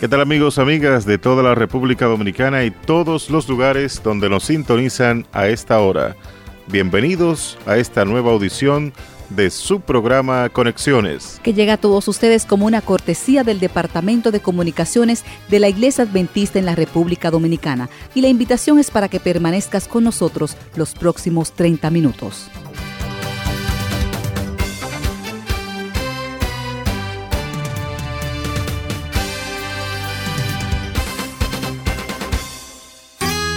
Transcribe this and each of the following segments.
¿Qué tal amigos, amigas de toda la República Dominicana y todos los lugares donde nos sintonizan a esta hora? Bienvenidos a esta nueva audición de su programa Conexiones. Que llega a todos ustedes como una cortesía del Departamento de Comunicaciones de la Iglesia Adventista en la República Dominicana. Y la invitación es para que permanezcas con nosotros los próximos 30 minutos.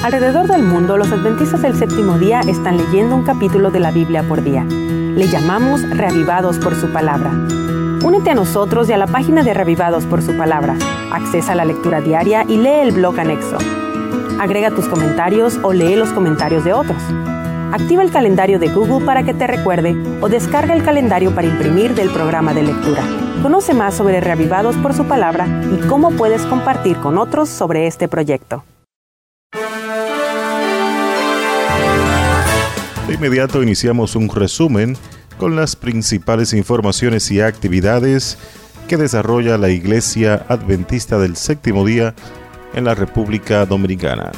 Alrededor del mundo, los adventistas del séptimo día están leyendo un capítulo de la Biblia por día. Le llamamos Reavivados por su palabra. Únete a nosotros y a la página de Reavivados por su palabra. Accesa la lectura diaria y lee el blog anexo. Agrega tus comentarios o lee los comentarios de otros. Activa el calendario de Google para que te recuerde o descarga el calendario para imprimir del programa de lectura. Conoce más sobre Reavivados por su palabra y cómo puedes compartir con otros sobre este proyecto. De inmediato iniciamos un resumen con las principales informaciones y actividades que desarrolla la Iglesia Adventista del Séptimo Día en la República Dominicana.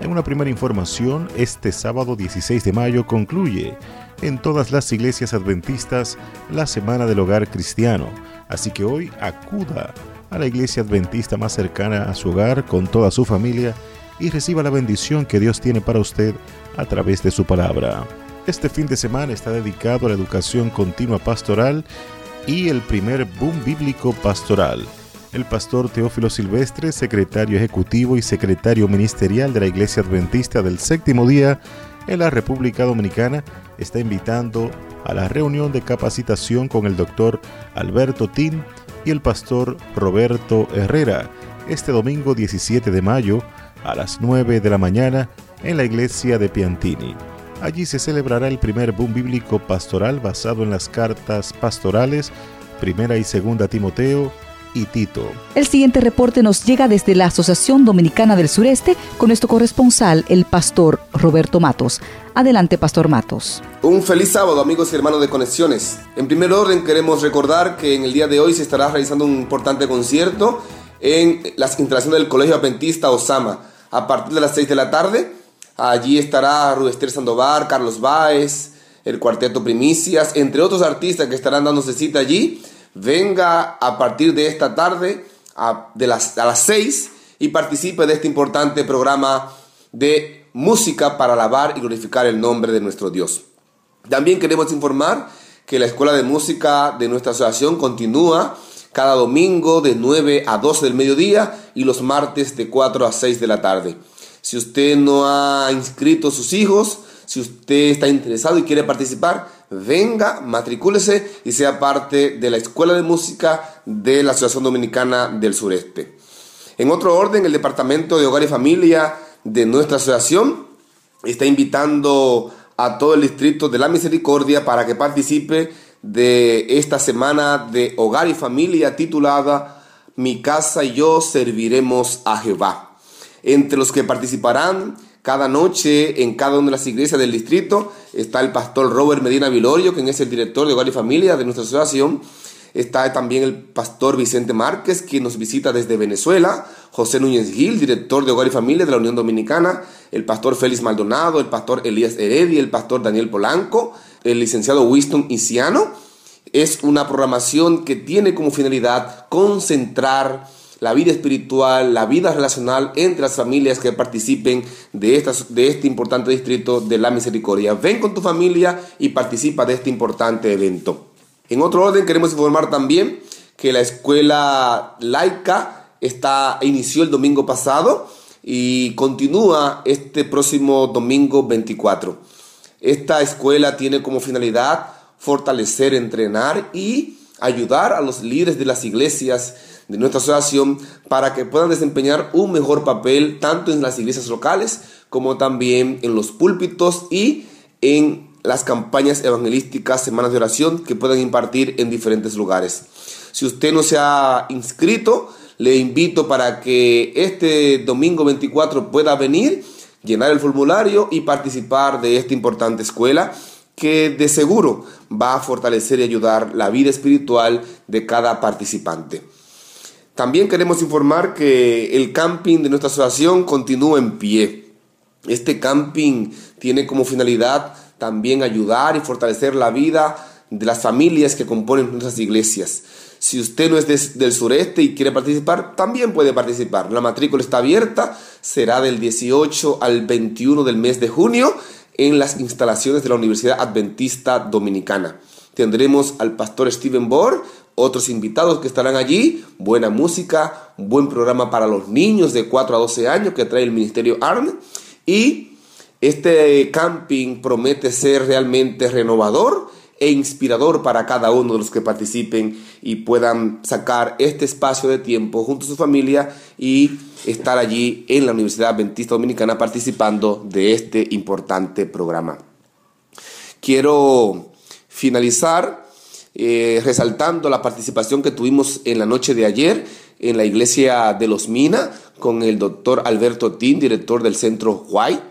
En una primera información, este sábado 16 de mayo concluye en todas las iglesias adventistas la Semana del Hogar Cristiano, así que hoy acuda a la iglesia adventista más cercana a su hogar con toda su familia y reciba la bendición que Dios tiene para usted a través de su palabra. Este fin de semana está dedicado a la educación continua pastoral y el primer boom bíblico pastoral. El pastor Teófilo Silvestre, secretario ejecutivo y secretario ministerial de la Iglesia Adventista del Séptimo Día en la República Dominicana, está invitando a la reunión de capacitación con el doctor Alberto Tin y el pastor Roberto Herrera este domingo 17 de mayo a las 9 de la mañana en la iglesia de Piantini. Allí se celebrará el primer boom bíblico pastoral basado en las cartas pastorales, primera y segunda Timoteo y Tito. El siguiente reporte nos llega desde la Asociación Dominicana del Sureste con nuestro corresponsal, el pastor Roberto Matos. Adelante, Pastor Matos. Un feliz sábado, amigos y hermanos de Conexiones. En primer orden, queremos recordar que en el día de hoy se estará realizando un importante concierto en las instalaciones del Colegio Adventista Osama a partir de las 6 de la tarde. Allí estará Rubester Sandoval, Carlos Báez, el Cuarteto Primicias, entre otros artistas que estarán dándose cita allí. Venga a partir de esta tarde a, de las, a las 6 y participe de este importante programa de música para alabar y glorificar el nombre de nuestro Dios. También queremos informar que la Escuela de Música de nuestra asociación continúa cada domingo de 9 a 12 del mediodía y los martes de 4 a 6 de la tarde. Si usted no ha inscrito a sus hijos, si usted está interesado y quiere participar, venga, matricúlese y sea parte de la Escuela de Música de la Asociación Dominicana del Sureste. En otro orden, el Departamento de Hogar y Familia de nuestra asociación está invitando a todo el distrito de la Misericordia para que participe de esta semana de hogar y familia titulada Mi casa y yo serviremos a Jehová. Entre los que participarán cada noche en cada una de las iglesias del distrito está el pastor Robert Medina Vilorio, quien es el director de hogar y familia de nuestra asociación. Está también el pastor Vicente Márquez, quien nos visita desde Venezuela. José Núñez Gil, director de Hogar y Familia de la Unión Dominicana. El pastor Félix Maldonado, el pastor Elías Heredia, el pastor Daniel Polanco el licenciado Winston Isiano. Es una programación que tiene como finalidad concentrar la vida espiritual, la vida relacional entre las familias que participen de, estas, de este importante distrito de la misericordia. Ven con tu familia y participa de este importante evento. En otro orden queremos informar también que la escuela laica está, inició el domingo pasado y continúa este próximo domingo 24. Esta escuela tiene como finalidad fortalecer, entrenar y ayudar a los líderes de las iglesias de nuestra asociación para que puedan desempeñar un mejor papel tanto en las iglesias locales como también en los púlpitos y en las campañas evangelísticas, semanas de oración que puedan impartir en diferentes lugares. Si usted no se ha inscrito, le invito para que este domingo 24 pueda venir llenar el formulario y participar de esta importante escuela que de seguro va a fortalecer y ayudar la vida espiritual de cada participante. También queremos informar que el camping de nuestra asociación continúa en pie. Este camping tiene como finalidad también ayudar y fortalecer la vida de las familias que componen nuestras iglesias. Si usted no es del sureste y quiere participar, también puede participar. La matrícula está abierta, será del 18 al 21 del mes de junio en las instalaciones de la Universidad Adventista Dominicana. Tendremos al pastor Steven Bohr, otros invitados que estarán allí, buena música, buen programa para los niños de 4 a 12 años que trae el Ministerio ARN y este camping promete ser realmente renovador e inspirador para cada uno de los que participen y puedan sacar este espacio de tiempo junto a su familia y estar allí en la Universidad Adventista Dominicana participando de este importante programa. Quiero finalizar eh, resaltando la participación que tuvimos en la noche de ayer en la iglesia de Los Mina con el doctor Alberto Tin, director del centro White,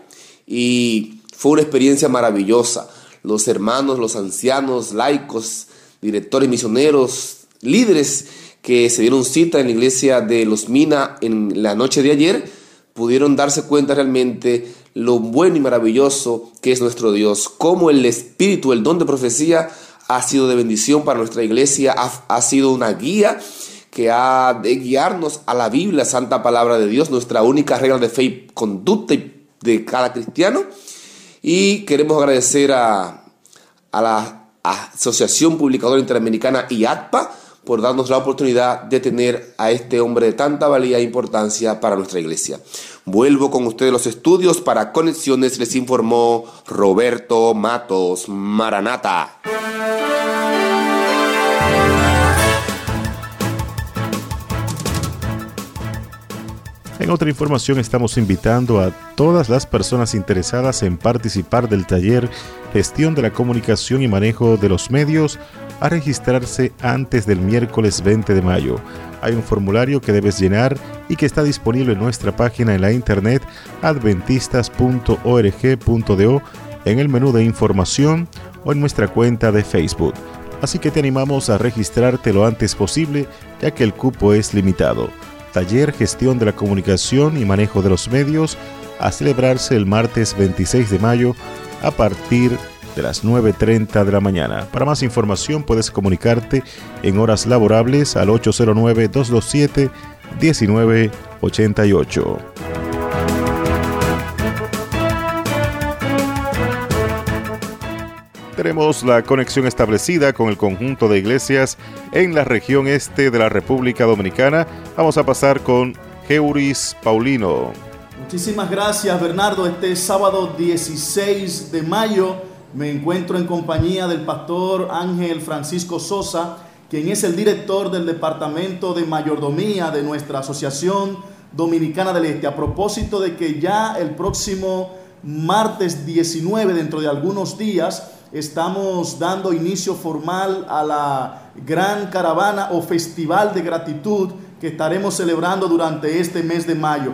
y fue una experiencia maravillosa los hermanos, los ancianos, laicos, directores misioneros, líderes que se dieron cita en la iglesia de Los Mina en la noche de ayer, pudieron darse cuenta realmente lo bueno y maravilloso que es nuestro Dios, cómo el espíritu, el don de profecía ha sido de bendición para nuestra iglesia, ha, sido una guía que ha de guiarnos a la Biblia, Santa Palabra de Dios, nuestra única regla de fe y conducta de cada cristiano. Y queremos agradecer a, la Asociación Publicadora Interamericana y ACPA por darnos la oportunidad de tener a este hombre de tanta valía e importancia para nuestra iglesia. Vuelvo con ustedes los estudios para Conexiones, les informó Roberto Matos Maranata. En otra información estamos invitando a todas las personas interesadas en participar del taller Gestión de la Comunicación y Manejo de los Medios a registrarse antes del miércoles 20 de mayo. Hay un formulario que debes llenar y que está disponible en nuestra página en la internet adventistas.org.do en el menú de información o en nuestra cuenta de Facebook. Así que te animamos a registrarte lo antes posible ya que el cupo es limitado taller Gestión de la Comunicación y Manejo de los Medios, a celebrarse el martes 26 de mayo a partir de las 9.30 de la mañana. Para más información puedes comunicarte en horas laborables al 809-227-1988. Tenemos la conexión establecida con el conjunto de iglesias en la región este de la República Dominicana. Vamos a pasar con Geuris Paulino. Muchísimas gracias Bernardo. Este sábado 16 de mayo me encuentro en compañía del pastor Ángel Francisco Sosa, quien es el director del Departamento de Mayordomía de nuestra Asociación Dominicana del Este. A propósito de que ya el próximo martes 19, dentro de algunos días, estamos dando inicio formal a la gran caravana o festival de gratitud que estaremos celebrando durante este mes de mayo.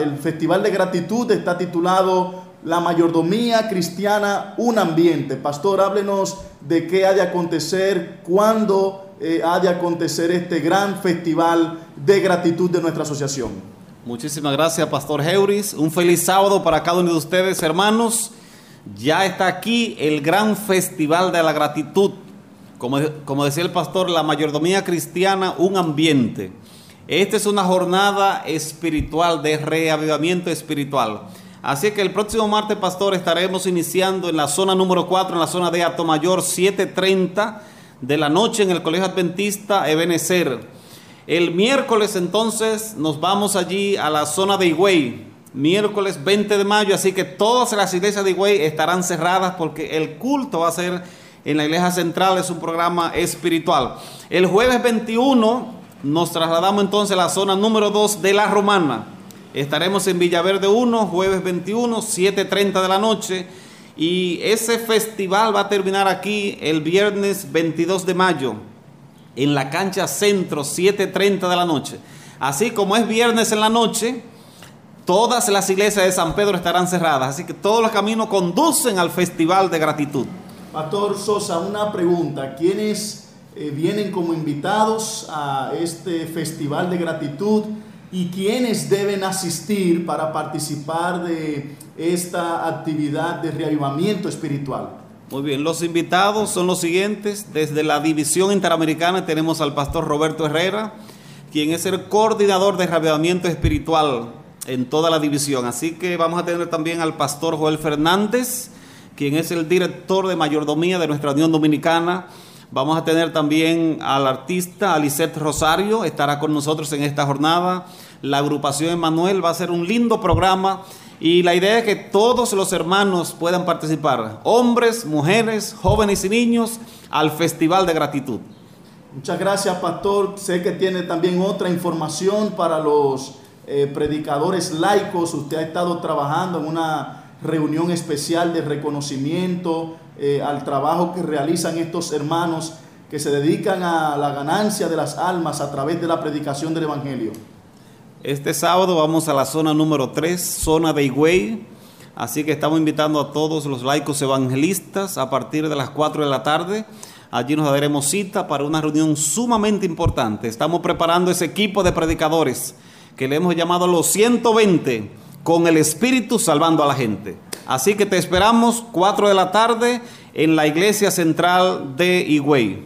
el festival de gratitud está titulado La mayordomía cristiana, un ambiente. Pastor, háblenos de qué ha de acontecer, cuándo eh, ha de acontecer este gran festival de gratitud de nuestra asociación. Muchísimas gracias, Pastor Heuris. Un feliz sábado para cada uno de ustedes, hermanos ya está aquí el gran festival de la gratitud. Como, como, decía el pastor, la mayordomía cristiana, un ambiente. Esta es una jornada espiritual, de reavivamiento espiritual. Así que el próximo martes, pastor, estaremos iniciando en la zona número 4, en la zona de Mayor 7.30 de la noche en el Colegio Adventista Ebenezer. El miércoles entonces nos vamos allí a la zona de Higüey, miércoles 20 de mayo, así que todas las iglesias de Higüey estarán cerradas porque el culto va a ser en la iglesia central, es un programa espiritual. El jueves 21 nos trasladamos entonces a la zona número 2 de la Romana. Estaremos en Villaverde 1, jueves 21, 7.30 de la noche. Y ese festival va a terminar aquí el viernes 22 de mayo, en la cancha centro, 7.30 de la noche. Así como es viernes en la noche, todas las iglesias de San Pedro estarán cerradas, así que todos los caminos conducen al Festival de Gratitud. Pastor Sosa, una pregunta. ¿Quiénes eh, vienen como invitados a este Festival de Gratitud y quiénes deben asistir para participar de esta actividad de reavivamiento espiritual? Muy bien, los invitados son los siguientes. Desde la División Interamericana tenemos al pastor Roberto Herrera, quien es el coordinador de reavivamiento espiritual en toda la división. Así que vamos a tener también al pastor Joel Fernández, quien es el director de mayordomía de nuestra Unión Dominicana. Vamos a tener también al artista Alicet Rosario, estará con nosotros en esta jornada. La agrupación Emanuel va a ser un lindo programa y la idea es que todos los hermanos puedan participar, hombres, mujeres, jóvenes y niños, al Festival de Gratitud. Muchas gracias, pastor. Sé que tiene también otra información para los eh, predicadores laicos. Usted ha estado trabajando en una reunión especial de reconocimiento eh, al trabajo que realizan estos hermanos que se dedican a la ganancia de las almas a través de la predicación del Evangelio. Este sábado vamos a la zona número 3, zona de Higüey. Así que estamos invitando a todos los laicos evangelistas a partir de las 4 de la tarde. Allí nos daremos cita para una reunión sumamente importante. Estamos preparando ese equipo de predicadores que le hemos llamado los 120 con el Espíritu salvando a la gente. Así que te esperamos 4 de la tarde en la iglesia central de Higüey.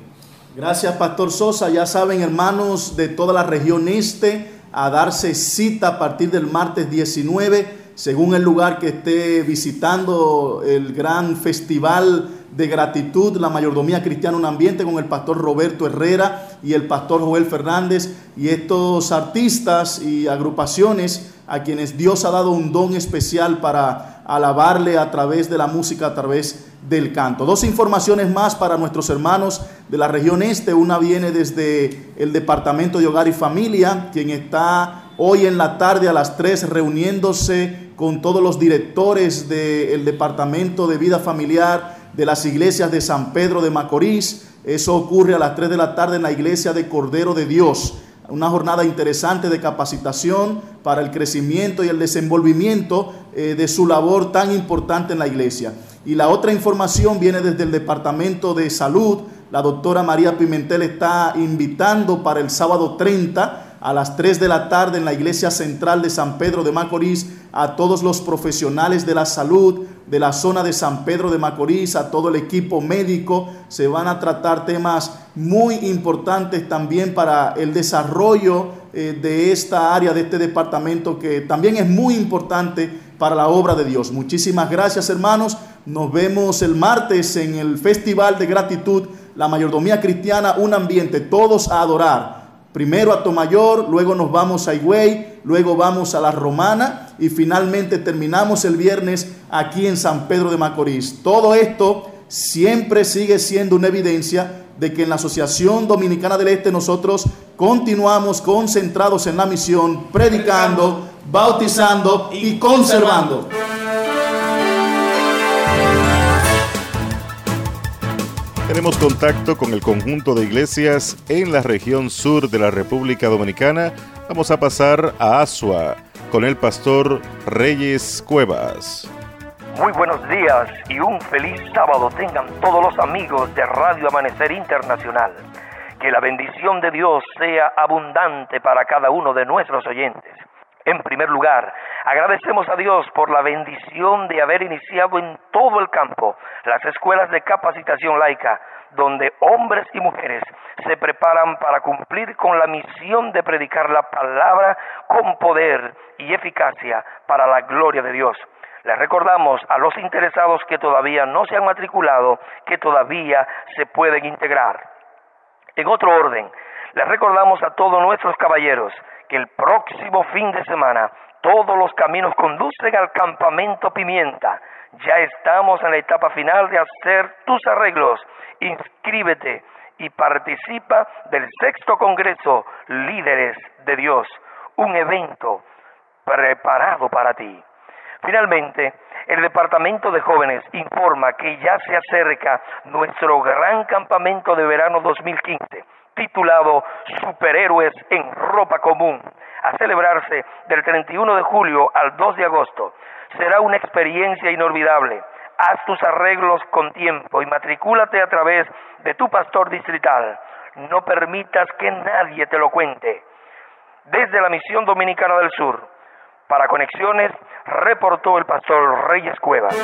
Gracias, Pastor Sosa. Ya saben, hermanos de toda la región este, a darse cita a partir del martes 19, según el lugar que esté visitando el gran festival de gratitud, la mayordomía cristiana, un ambiente con el pastor Roberto Herrera y el pastor Joel Fernández y estos artistas y agrupaciones a quienes Dios ha dado un don especial para alabarle a través de la música, a través del canto. Dos informaciones más para nuestros hermanos de la región este. Una viene desde el Departamento de Hogar y Familia, quien está hoy en la tarde a las 3 reuniéndose con todos los directores del Departamento de Vida Familiar de las iglesias de San Pedro de Macorís. Eso ocurre a las 3 de la tarde en la iglesia de Cordero de Dios. Una jornada interesante de capacitación para el crecimiento y el desenvolvimiento eh, de su labor tan importante en la iglesia. Y la otra información viene desde el Departamento de Salud. La doctora María Pimentel está invitando para el sábado 30 a las 3 de la tarde en la iglesia central de San Pedro de Macorís a todos los profesionales de la salud de la zona de San Pedro de Macorís, a todo el equipo médico. Se van a tratar temas muy importantes también para el desarrollo eh, de esta área, de este departamento que también es muy importante para la obra de Dios. Muchísimas gracias hermanos. Nos vemos el martes en el Festival de Gratitud, la Mayordomía Cristiana, un ambiente, todos a adorar Primero a Tomayor, luego nos vamos a Higüey, luego vamos a La Romana y finalmente terminamos el viernes aquí en San Pedro de Macorís. Todo esto siempre sigue siendo una evidencia de que en la Asociación Dominicana del Este nosotros continuamos concentrados en la misión, predicando, bautizando y conservando. Tenemos contacto con el conjunto de iglesias en la región sur de la República Dominicana. Vamos a pasar a Asua con el pastor Reyes Cuevas. Muy buenos días y un feliz sábado tengan todos los amigos de Radio Amanecer Internacional. Que la bendición de Dios sea abundante para cada uno de nuestros oyentes. En primer lugar, agradecemos a Dios por la bendición de haber iniciado en todo el campo las escuelas de capacitación laica, donde hombres y mujeres se preparan para cumplir con la misión de predicar la palabra con poder y eficacia para la gloria de Dios. Les recordamos a los interesados que todavía no se han matriculado que todavía se pueden integrar. En otro orden, les recordamos a todos nuestros caballeros que el próximo fin de semana todos los caminos conducen al campamento Pimienta. Ya estamos en la etapa final de hacer tus arreglos. Inscríbete y participa del sexto Congreso Líderes de Dios, un evento preparado para ti. Finalmente, el Departamento de Jóvenes informa que ya se acerca nuestro gran campamento de verano 2015 titulado Superhéroes en Ropa Común, a celebrarse del 31 de julio al 2 de agosto. Será una experiencia inolvidable. Haz tus arreglos con tiempo y matricúlate a través de tu pastor distrital. No permitas que nadie te lo cuente. Desde la Misión Dominicana del Sur, para Conexiones, reportó el pastor Reyes Cuevas.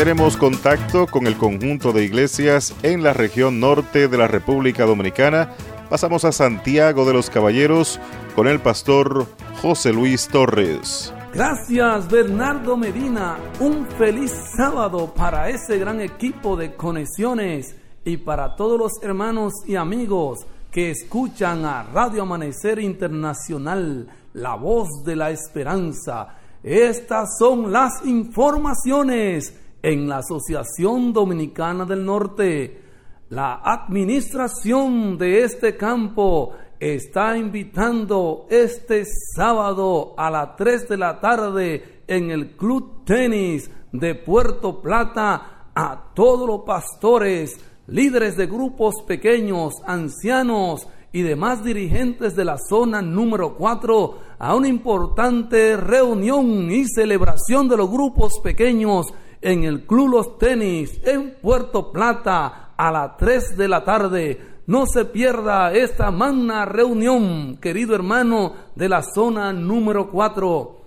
Tenemos contacto con el conjunto de iglesias en la región norte de la República Dominicana. Pasamos a Santiago de los Caballeros con el pastor José Luis Torres. Gracias Bernardo Medina. Un feliz sábado para ese gran equipo de conexiones y para todos los hermanos y amigos que escuchan a Radio Amanecer Internacional, la voz de la esperanza. Estas son las informaciones en la Asociación Dominicana del Norte. La administración de este campo está invitando este sábado a las 3 de la tarde en el Club Tenis de Puerto Plata a todos los pastores, líderes de grupos pequeños, ancianos y demás dirigentes de la zona número 4 a una importante reunión y celebración de los grupos pequeños en el Club Los Tenis en Puerto Plata a las 3 de la tarde. No se pierda esta magna reunión, querido hermano de la zona número 4.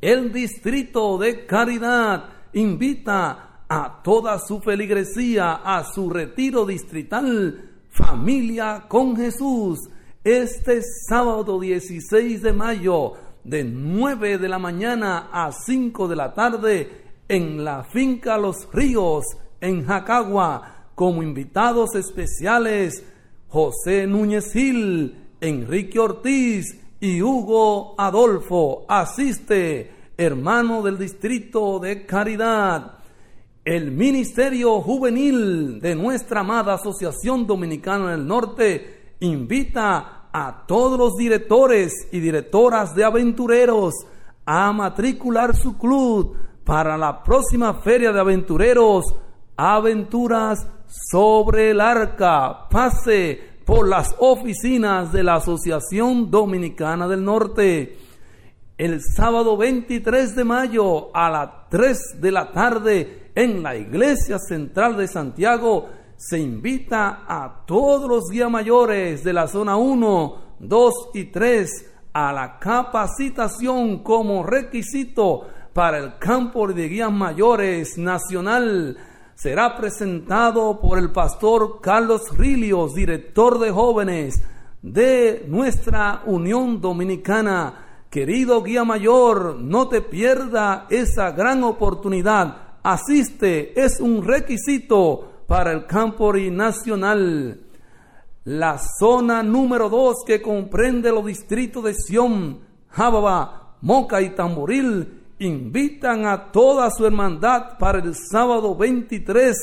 El Distrito de Caridad invita a toda su feligresía a su retiro distrital Familia con Jesús este sábado 16 de mayo de 9 de la mañana a 5 de la tarde en la finca Los Ríos, en Jacagua, como invitados especiales José Núñez Gil, Enrique Ortiz y Hugo Adolfo. Asiste, hermano del Distrito de Caridad. El Ministerio Juvenil de nuestra amada Asociación Dominicana del Norte invita a todos los directores y directoras de aventureros a matricular su club para la próxima feria de aventureros, aventuras sobre el arca. Pase por las oficinas de la Asociación Dominicana del Norte. El sábado 23 de mayo a las 3 de la tarde en la Iglesia Central de Santiago se invita a todos los guías mayores de la zona 1, 2 y 3 a la capacitación como requisito para el campo de guías mayores nacional será presentado por el pastor Carlos Rilios, director de jóvenes de nuestra Unión Dominicana. Querido guía mayor, no te pierda esa gran oportunidad. Asiste, es un requisito para el campo nacional. La zona número 2 que comprende los distritos de Sion, Jábaba, Moca y Tamboril invitan a toda su hermandad para el sábado 23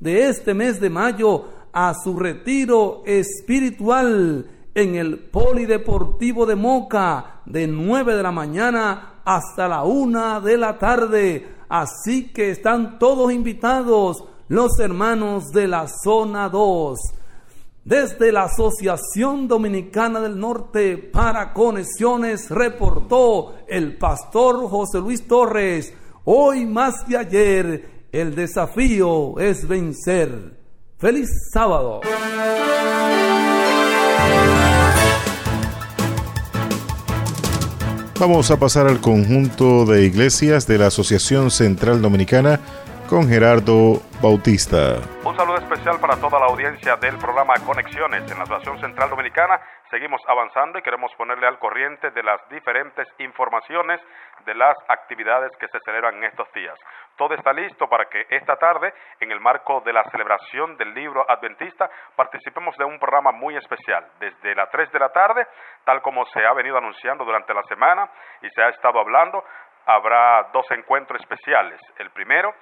de este mes de mayo a su retiro espiritual en el Polideportivo de Moca de 9 de la mañana hasta la 1 de la tarde. Así que están todos invitados los hermanos de la zona 2. Desde la Asociación Dominicana del Norte para Conexiones reportó el pastor José Luis Torres. Hoy más que ayer, el desafío es vencer. Feliz sábado. Vamos a pasar al conjunto de iglesias de la Asociación Central Dominicana con Gerardo Bautista. Un saludo especial para toda la audiencia del programa Conexiones en la Asociación Central Dominicana. Seguimos avanzando y queremos ponerle al corriente de las diferentes informaciones de las actividades que se celebran en estos días. Todo está listo para que esta tarde, en el marco de la celebración del libro adventista, participemos de un programa muy especial. Desde las 3 de la tarde, tal como se ha venido anunciando durante la semana y se ha estado hablando, habrá dos encuentros especiales. El primero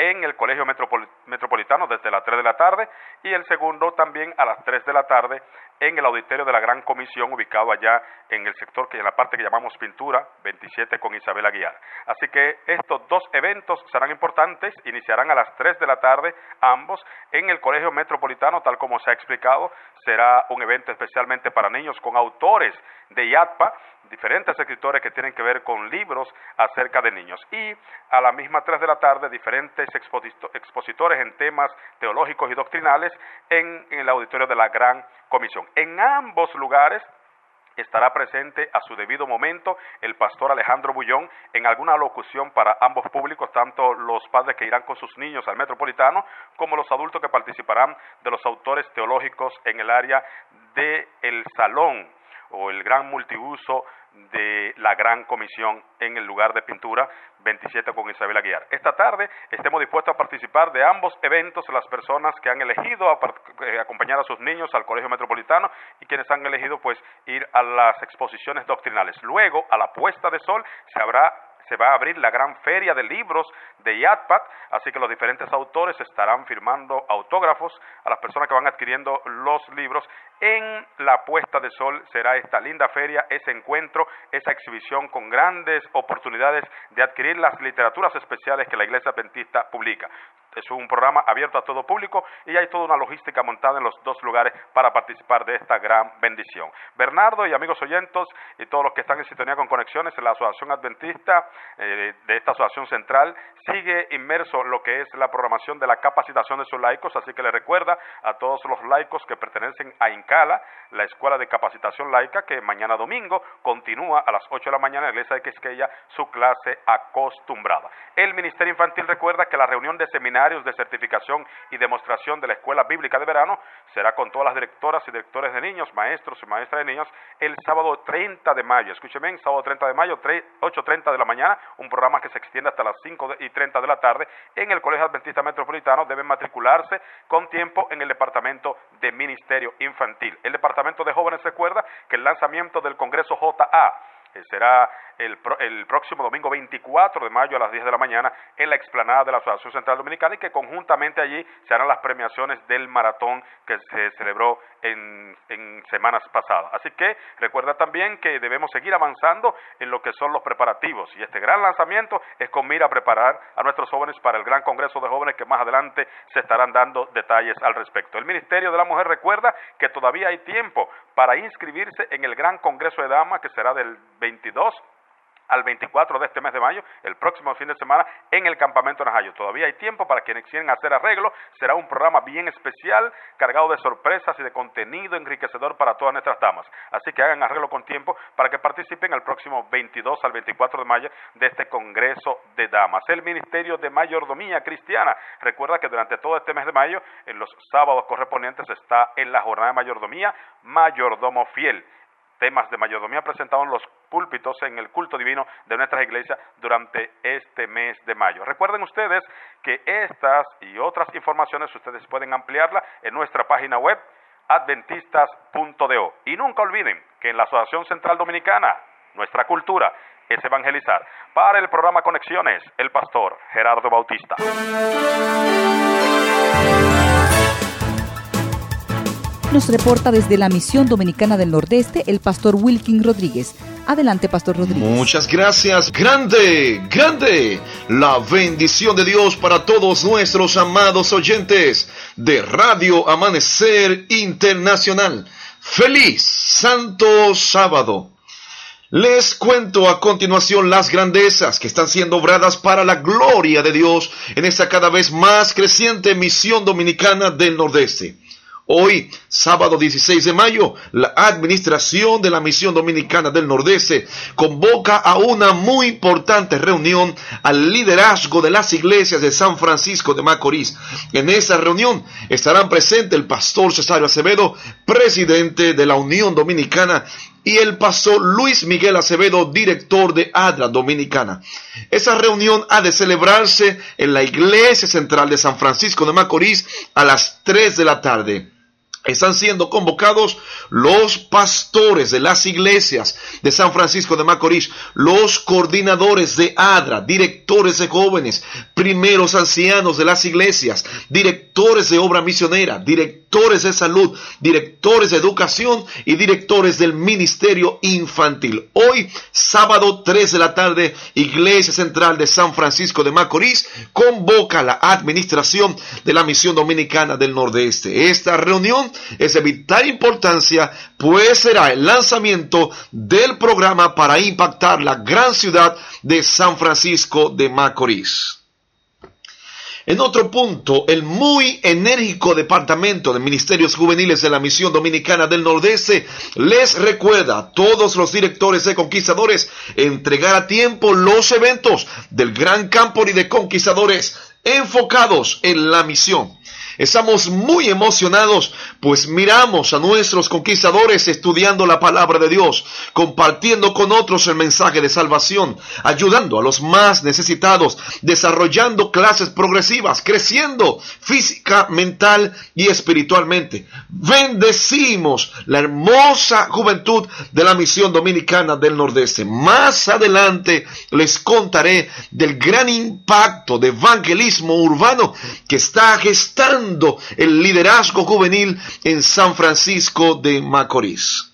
en el Colegio Metropolitano desde las 3 de la tarde y el segundo también a las 3 de la tarde en el auditorio de la Gran Comisión ubicado allá en el sector que en la parte que llamamos pintura 27 con Isabel Aguiar. Así que estos dos eventos serán importantes, iniciarán a las 3 de la tarde ambos en el Colegio Metropolitano tal como se ha explicado, será un evento especialmente para niños con autores de IATPA, diferentes escritores que tienen que ver con libros acerca de niños y a la misma 3 de la tarde diferentes expositores en temas teológicos y doctrinales en, el auditorio de la Gran Comisión. En ambos lugares estará presente a su debido momento el pastor Alejandro Bullón en alguna locución para ambos públicos, tanto los padres que irán con sus niños al metropolitano como los adultos que participarán de los autores teológicos en el área del el salón o el gran multiuso de la Gran Comisión en el lugar de pintura 27 con Isabel Aguiar. Esta tarde estemos dispuestos a participar de ambos eventos las personas que han elegido eh, acompañar a sus niños al Colegio Metropolitano y quienes han elegido pues ir a las exposiciones doctrinales. Luego, a la puesta de sol, se habrá se va a abrir la gran feria de libros de IATPAC, así que los diferentes autores estarán firmando autógrafos a las personas que van adquiriendo los libros. En la puesta de sol será esta linda feria, ese encuentro, esa exhibición con grandes oportunidades de adquirir las literaturas especiales que la Iglesia Adventista publica. Es un programa abierto a todo público y hay toda una logística montada en los dos lugares para participar de esta gran bendición. Bernardo y amigos oyentes y todos los que están en sintonía con conexiones la Asociación Adventista eh, de esta Asociación Central sigue inmerso lo que es la programación de la capacitación de sus laicos, así que le recuerda a todos los laicos que pertenecen a INCALA, la Escuela de Capacitación Laica, que mañana domingo continúa a las 8 de la mañana en la iglesia de Quisqueya su clase acostumbrada. El Ministerio Infantil recuerda que la reunión de seminario de certificación y demostración de la Escuela Bíblica de Verano será con todas las directoras y directores de niños, maestros y maestras de niños el sábado 30 de mayo. Escúcheme, sábado 30 de mayo, 8.30 de la mañana, un programa que se extiende hasta las 5 y 30 de la tarde en el Colegio Adventista Metropolitano. Deben matricularse con tiempo en el Departamento de Ministerio Infantil. El Departamento de Jóvenes recuerda que el lanzamiento del Congreso JA será el, el, próximo domingo 24 de mayo a las 10 de la mañana en la explanada de la Asociación Central Dominicana y que conjuntamente allí se harán las premiaciones del maratón que se celebró en, en semanas pasadas. Así que recuerda también que debemos seguir avanzando en lo que son los preparativos y este gran lanzamiento es con mira a preparar a nuestros jóvenes para el gran congreso de jóvenes que más adelante se estarán dando detalles al respecto. El Ministerio de la Mujer recuerda que todavía hay tiempo para inscribirse en el gran congreso de damas que será del 22 al 24 de este mes de mayo, el próximo fin de semana, en el campamento Najayo. Todavía hay tiempo para quienes quieren hacer arreglo. Será un programa bien especial, cargado de sorpresas y de contenido enriquecedor para todas nuestras damas. Así que hagan arreglo con tiempo para que participen el próximo 22 al 24 de mayo de este Congreso de Damas. El Ministerio de Mayordomía Cristiana recuerda que durante todo este mes de mayo, en los sábados correspondientes, está en la jornada de mayordomía, mayordomo fiel temas de mayordomía presentados en los púlpitos en el culto divino de nuestras iglesias durante este mes de mayo. Recuerden ustedes que estas y otras informaciones ustedes pueden ampliarla en nuestra página web adventistas.do. Y nunca olviden que en la Asociación Central Dominicana, nuestra cultura es evangelizar. Para el programa Conexiones, el pastor Gerardo Bautista. Nos reporta desde la Misión Dominicana del Nordeste el pastor Wilkin Rodríguez. Adelante, pastor Rodríguez. Muchas gracias. Grande, grande. La bendición de Dios para todos nuestros amados oyentes de Radio Amanecer Internacional. Feliz Santo Sábado. Les cuento a continuación las grandezas que están siendo obradas para la gloria de Dios en esta cada vez más creciente misión dominicana del Nordeste. Hoy, sábado 16 de mayo, la Administración de la Misión Dominicana del Nordeste convoca a una muy importante reunión al liderazgo de las iglesias de San Francisco de Macorís. En esa reunión estarán presentes el pastor Cesario Acevedo, presidente de la Unión Dominicana, y el pastor Luis Miguel Acevedo, director de ADRA Dominicana. Esa reunión ha de celebrarse en la Iglesia Central de San Francisco de Macorís a las 3 de la tarde. Están siendo convocados los pastores de las iglesias de San Francisco de Macorís, los coordinadores de ADRA, directores de jóvenes, primeros ancianos de las iglesias, directores de obra misionera, directores de salud, directores de educación y directores del ministerio infantil. Hoy, sábado 3 de la tarde, Iglesia Central de San Francisco de Macorís convoca la administración de la misión dominicana del Nordeste. Esta reunión es de vital importancia, pues será el lanzamiento del programa para impactar la gran ciudad de San Francisco de Macorís. En otro punto, el muy enérgico Departamento de Ministerios Juveniles de la Misión Dominicana del Nordeste les recuerda a todos los directores de conquistadores entregar a tiempo los eventos del Gran Campo y de Conquistadores enfocados en la misión. Estamos muy emocionados, pues miramos a nuestros conquistadores estudiando la palabra de Dios, compartiendo con otros el mensaje de salvación, ayudando a los más necesitados, desarrollando clases progresivas, creciendo física, mental y espiritualmente. Bendecimos la hermosa juventud de la misión dominicana del Nordeste. Más adelante les contaré del gran impacto de evangelismo urbano que está gestando el liderazgo juvenil en San Francisco de Macorís.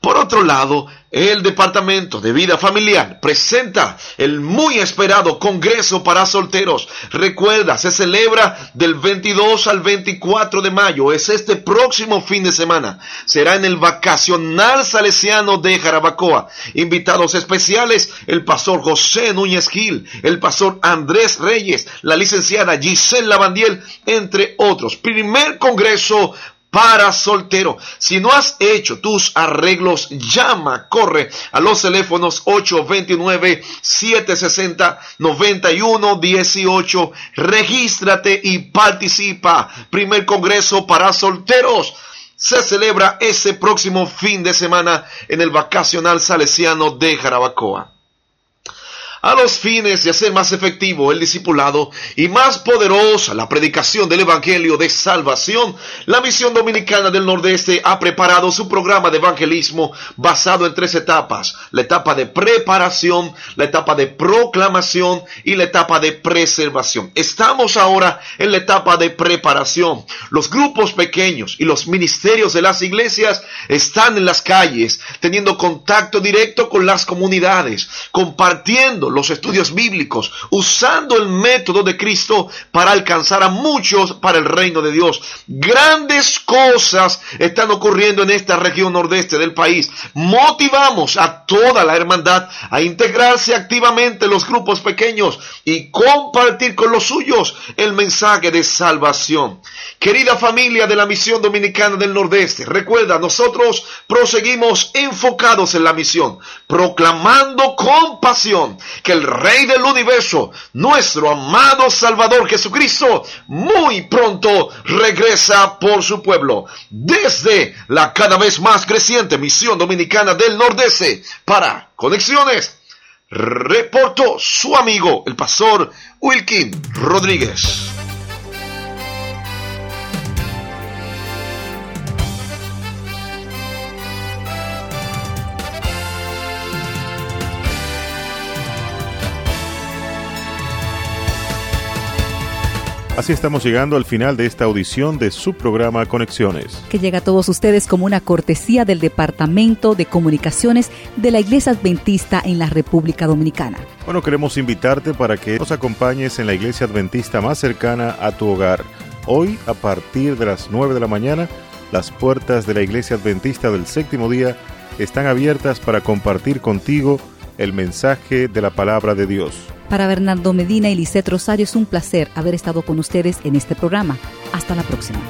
Por otro lado, el Departamento de Vida Familiar presenta el muy esperado Congreso para Solteros. Recuerda, se celebra del 22 al 24 de mayo. Es este próximo fin de semana. Será en el Vacacional Salesiano de Jarabacoa. Invitados especiales, el pastor José Núñez Gil, el pastor Andrés Reyes, la licenciada Giselle Lavandiel, entre otros. Primer Congreso para soltero. Si no has hecho tus arreglos, llama, corre a los teléfonos 829-760-9118. Regístrate y participa. Primer Congreso para solteros. Se celebra ese próximo fin de semana en el vacacional salesiano de Jarabacoa a los fines de hacer más efectivo el discipulado y más poderosa la predicación del Evangelio de Salvación, la Misión Dominicana del Nordeste ha preparado su programa de evangelismo basado en tres etapas, la etapa de preparación, la etapa de proclamación y la etapa de preservación. Estamos ahora en la etapa de preparación. Los grupos pequeños y los ministerios de las iglesias están en las calles, teniendo contacto directo con las comunidades, compartiendo los estudios bíblicos, usando el método de Cristo para alcanzar a muchos para el reino de Dios. Grandes cosas están ocurriendo en esta región nordeste del país. Motivamos a toda la hermandad a integrarse activamente en los grupos pequeños y compartir con los suyos el mensaje de salvación. Querida familia de la misión dominicana del Nordeste, recuerda, nosotros proseguimos enfocados en la misión, proclamando con pasión que el Rey del universo, nuestro amado Salvador Jesucristo, muy pronto regresa por su pueblo. Desde la cada vez más creciente misión dominicana del Nordeste para Conexiones, reportó su amigo, el pastor Wilkin Rodríguez. Así estamos llegando al final de esta audición de su programa Conexiones. Que llega a todos ustedes como una cortesía del Departamento de Comunicaciones de la Iglesia Adventista en la República Dominicana. Bueno, queremos invitarte para que nos acompañes en la Iglesia Adventista más cercana a tu hogar. Hoy, a partir de las 9 de la mañana, las puertas de la Iglesia Adventista del séptimo día están abiertas para compartir contigo el mensaje de la palabra de Dios. Para Bernardo Medina y Lisette Rosario es un placer haber estado con ustedes en este programa. Hasta la próxima.